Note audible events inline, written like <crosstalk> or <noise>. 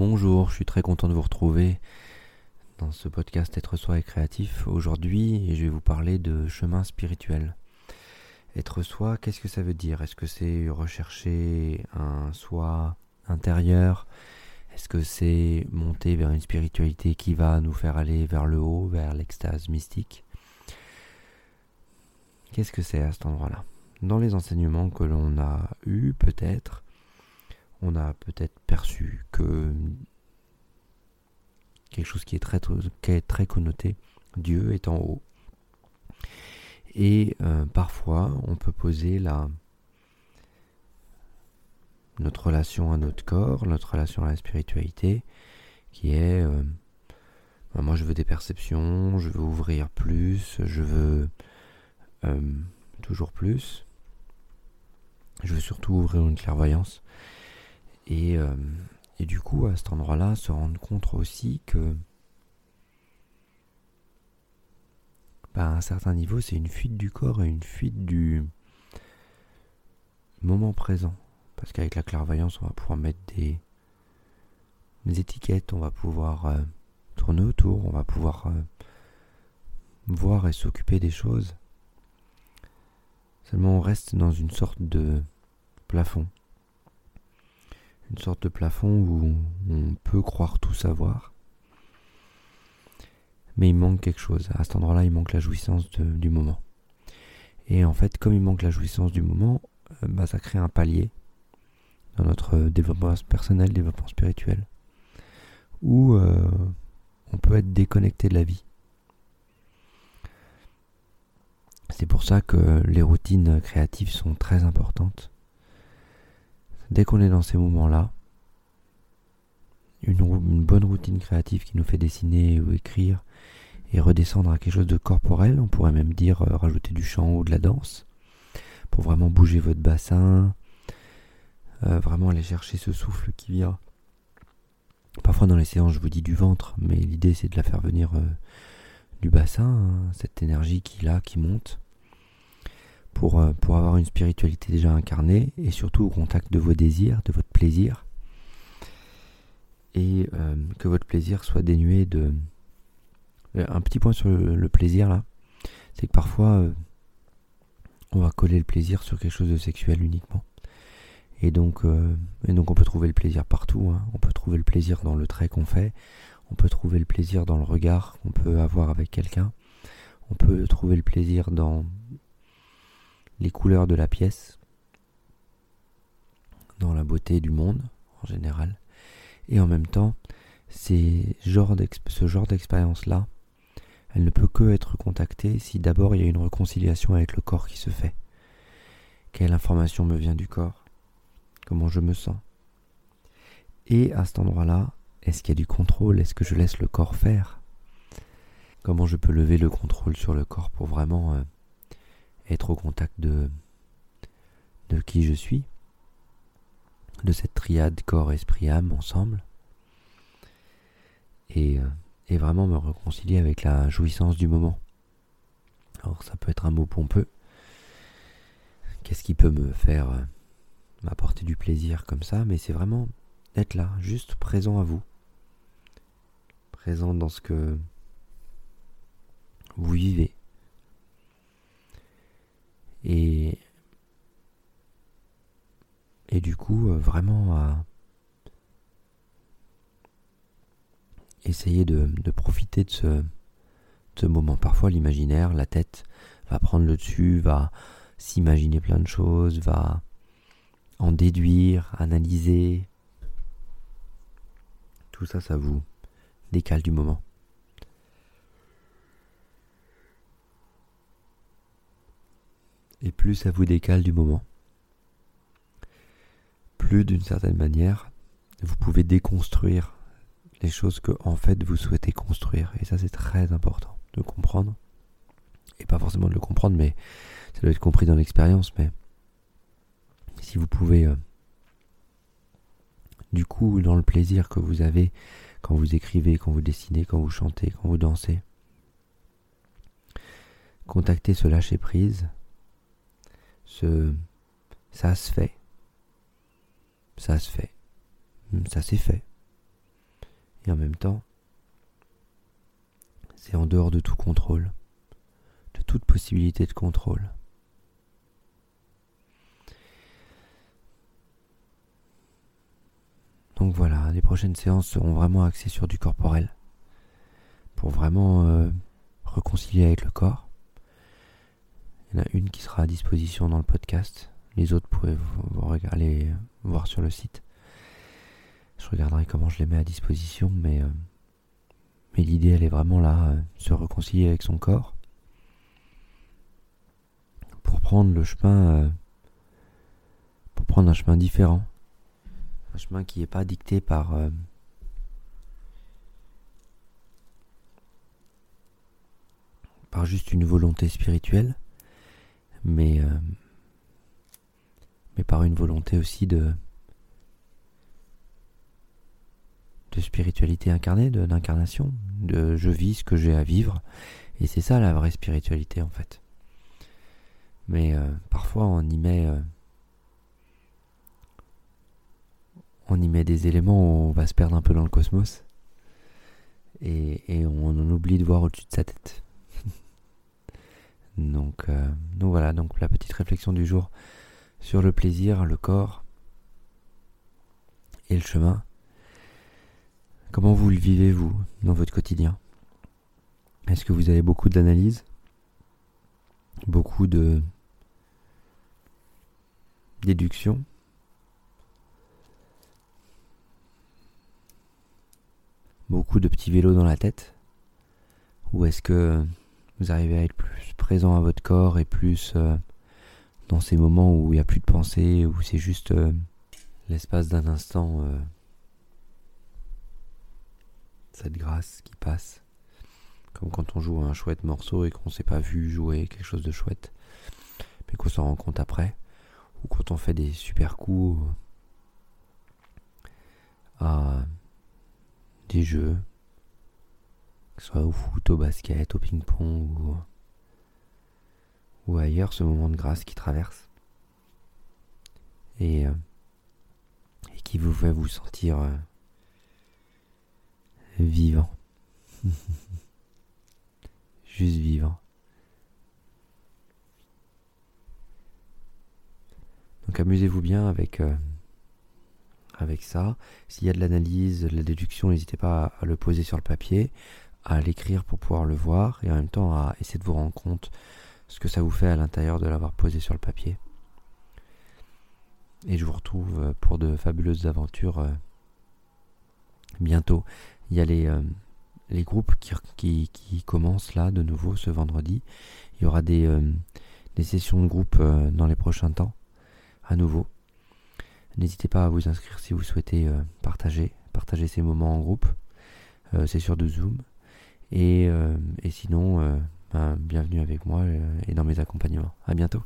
Bonjour, je suis très content de vous retrouver dans ce podcast Être soi et créatif. Aujourd'hui, je vais vous parler de chemin spirituel. Être soi, qu'est-ce que ça veut dire? Est-ce que c'est rechercher un soi intérieur? Est-ce que c'est monter vers une spiritualité qui va nous faire aller vers le haut, vers l'extase mystique? Qu'est-ce que c'est à cet endroit-là? Dans les enseignements que l'on a eus, peut-être, on a peut-être perçu que quelque chose qui est très, connoté, Dieu est en haut. Et euh, parfois, on peut poser la, notre relation à notre corps, notre relation à la spiritualité, qui est euh, ben, moi je veux des perceptions, je veux ouvrir plus, je veux euh, toujours plus, je veux surtout ouvrir une clairvoyance. Et, euh, et du coup, à cet endroit-là, se rendre compte aussi que, bah, à un certain niveau, c'est une fuite du corps et une fuite du moment présent. Parce qu'avec la clairvoyance, on va pouvoir mettre des, étiquettes, on va pouvoir euh, tourner autour, on va pouvoir euh, voir et s'occuper des choses. Seulement, on reste dans une sorte de plafond une sorte de plafond où on peut croire tout savoir. Mais il manque quelque chose. À cet endroit-là, il manque la jouissance du moment. Et en fait, comme il manque la jouissance du moment, euh, bah, ça crée un palier dans notre développement personnel, développement spirituel, où euh, on peut être déconnecté de la vie. C'est pour ça que les routines créatives sont très importantes dès qu'on est dans ces moments-là, une, bonne routine créative qui nous fait dessiner ou écrire et redescendre à quelque chose de corporel, on pourrait même dire euh, rajouter du chant ou de la danse, pour vraiment bouger votre bassin, euh, vraiment aller chercher ce souffle qui vient. Parfois dans les séances je vous dis du ventre, mais l'idée c'est de la faire venir euh, du bassin, hein, cette énergie qui là, qui monte pour, euh, pour avoir une spiritualité déjà incarnée et surtout au contact de vos désirs, de votre plaisir. Et euh, que votre plaisir soit dénué de... Euh, un petit point sur le, plaisir là, c'est que parfois on va coller le plaisir sur quelque chose de sexuel uniquement. Et donc, et donc on peut trouver le plaisir partout. Hein. On peut trouver le plaisir dans le trait qu'on fait. On peut trouver le plaisir dans le regard qu'on peut avoir avec quelqu'un. On peut trouver le plaisir dans les couleurs de la pièce, dans la beauté du monde en général, et en même temps, ce genre d'expérience-là, elle ne peut que être contactée si d'abord il y a une réconciliation avec le corps qui se fait. Quelle information me vient du corps? Comment je me sens? Et à cet endroit-là, est-ce qu'il y a du contrôle? Est-ce que je laisse le corps faire? Comment je peux lever le contrôle sur le corps pour vraiment euh, être au contact de, de qui je suis, de cette triade corps, esprit, âme ensemble, et, euh, et vraiment me réconcilier avec la jouissance du moment. Alors ça peut être un mot pompeux. Qu'est-ce qui peut me faire euh, m'apporter du plaisir comme ça? Mais c'est vraiment être là, juste présent à vous. Présent dans ce que vous vivez. Et, du coup, euh, vraiment à essayer de, profiter de ce, ce moment. Parfois, l'imaginaire, la tête va prendre le dessus, va s'imaginer plein de choses, va en déduire, analyser. Tout ça, ça vous décale du moment. Et plus ça vous décale du moment, plus d'une certaine manière, vous pouvez déconstruire les choses que en fait vous souhaitez construire. Et ça c'est très important de comprendre. Et pas forcément de le comprendre, mais ça doit être compris dans l'expérience. Mais si vous pouvez, euh, du coup, dans le plaisir que vous avez quand vous écrivez, quand vous dessinez, quand vous chantez, quand vous dansez, contacter ce lâcher prise, ça se fait. Ça se fait. Ça s'est fait. Et en même temps, c'est en dehors de tout contrôle, de toute possibilité de contrôle. Donc voilà, les prochaines séances seront vraiment axées sur du corporel, pour vraiment euh, réconcilier avec le corps. Il y en a une qui sera à disposition dans le podcast. Les autres, pourrez vous, regarder, voir sur le site. Je regarderai comment je les mets à disposition, mais, euh, l'idée, elle est vraiment là, euh, se réconcilier avec son corps pour prendre le chemin, euh, pour prendre un chemin différent, un chemin qui n'est pas dicté par par juste une volonté spirituelle, mais, euh, mais par une volonté aussi de, spiritualité incarnée, d'incarnation, de, je vis ce que j'ai à vivre, et c'est ça la vraie spiritualité en fait. Mais euh, parfois on y met euh, on y met des éléments où on va se perdre un peu dans le cosmos et, et on en oublie de voir au-dessus de sa tête. Donc, euh, donc voilà, donc la petite réflexion du jour sur le plaisir, le corps et le chemin. Comment vous le vivez, vous, dans votre quotidien? Est-ce que vous avez beaucoup d'analyse Beaucoup de déduction Beaucoup de petits vélos dans la tête? Ou est-ce que vous arrivez à être plus présent à votre corps et plus euh, dans ces moments où il n'y a plus de pensée, où c'est juste euh, l'espace d'un instant, euh, cette grâce qui passe. Comme quand on joue un chouette morceau et qu'on ne s'est pas vu jouer quelque chose de chouette, mais qu'on s'en rend compte après. Ou quand on fait des super coups à des jeux soit au foot, au basket, au ping-pong ou, ailleurs, ce moment de grâce qui traverse et, euh, qui vous fait vous sentir euh, vivant. <laughs> Juste vivant. Donc amusez-vous bien avec, euh, avec ça. S'il y a de l'analyse, de la déduction, n'hésitez pas à le poser sur le papier à l'écrire pour pouvoir le voir et en même temps à essayer de vous rendre compte ce que ça vous fait à l'intérieur de l'avoir posé sur le papier. Et je vous retrouve euh, pour de fabuleuses aventures euh, bientôt. Il y a les, euh, les groupes qui, qui, qui, commencent là de nouveau ce vendredi. Il y aura des, des sessions de groupe dans les prochains temps à nouveau. N'hésitez pas à vous inscrire si vous souhaitez partager, partager ces moments en groupe. C'est sur de Zoom. Et, euh, et sinon, euh, ben, bienvenue avec moi euh, et dans mes accompagnements. À bientôt.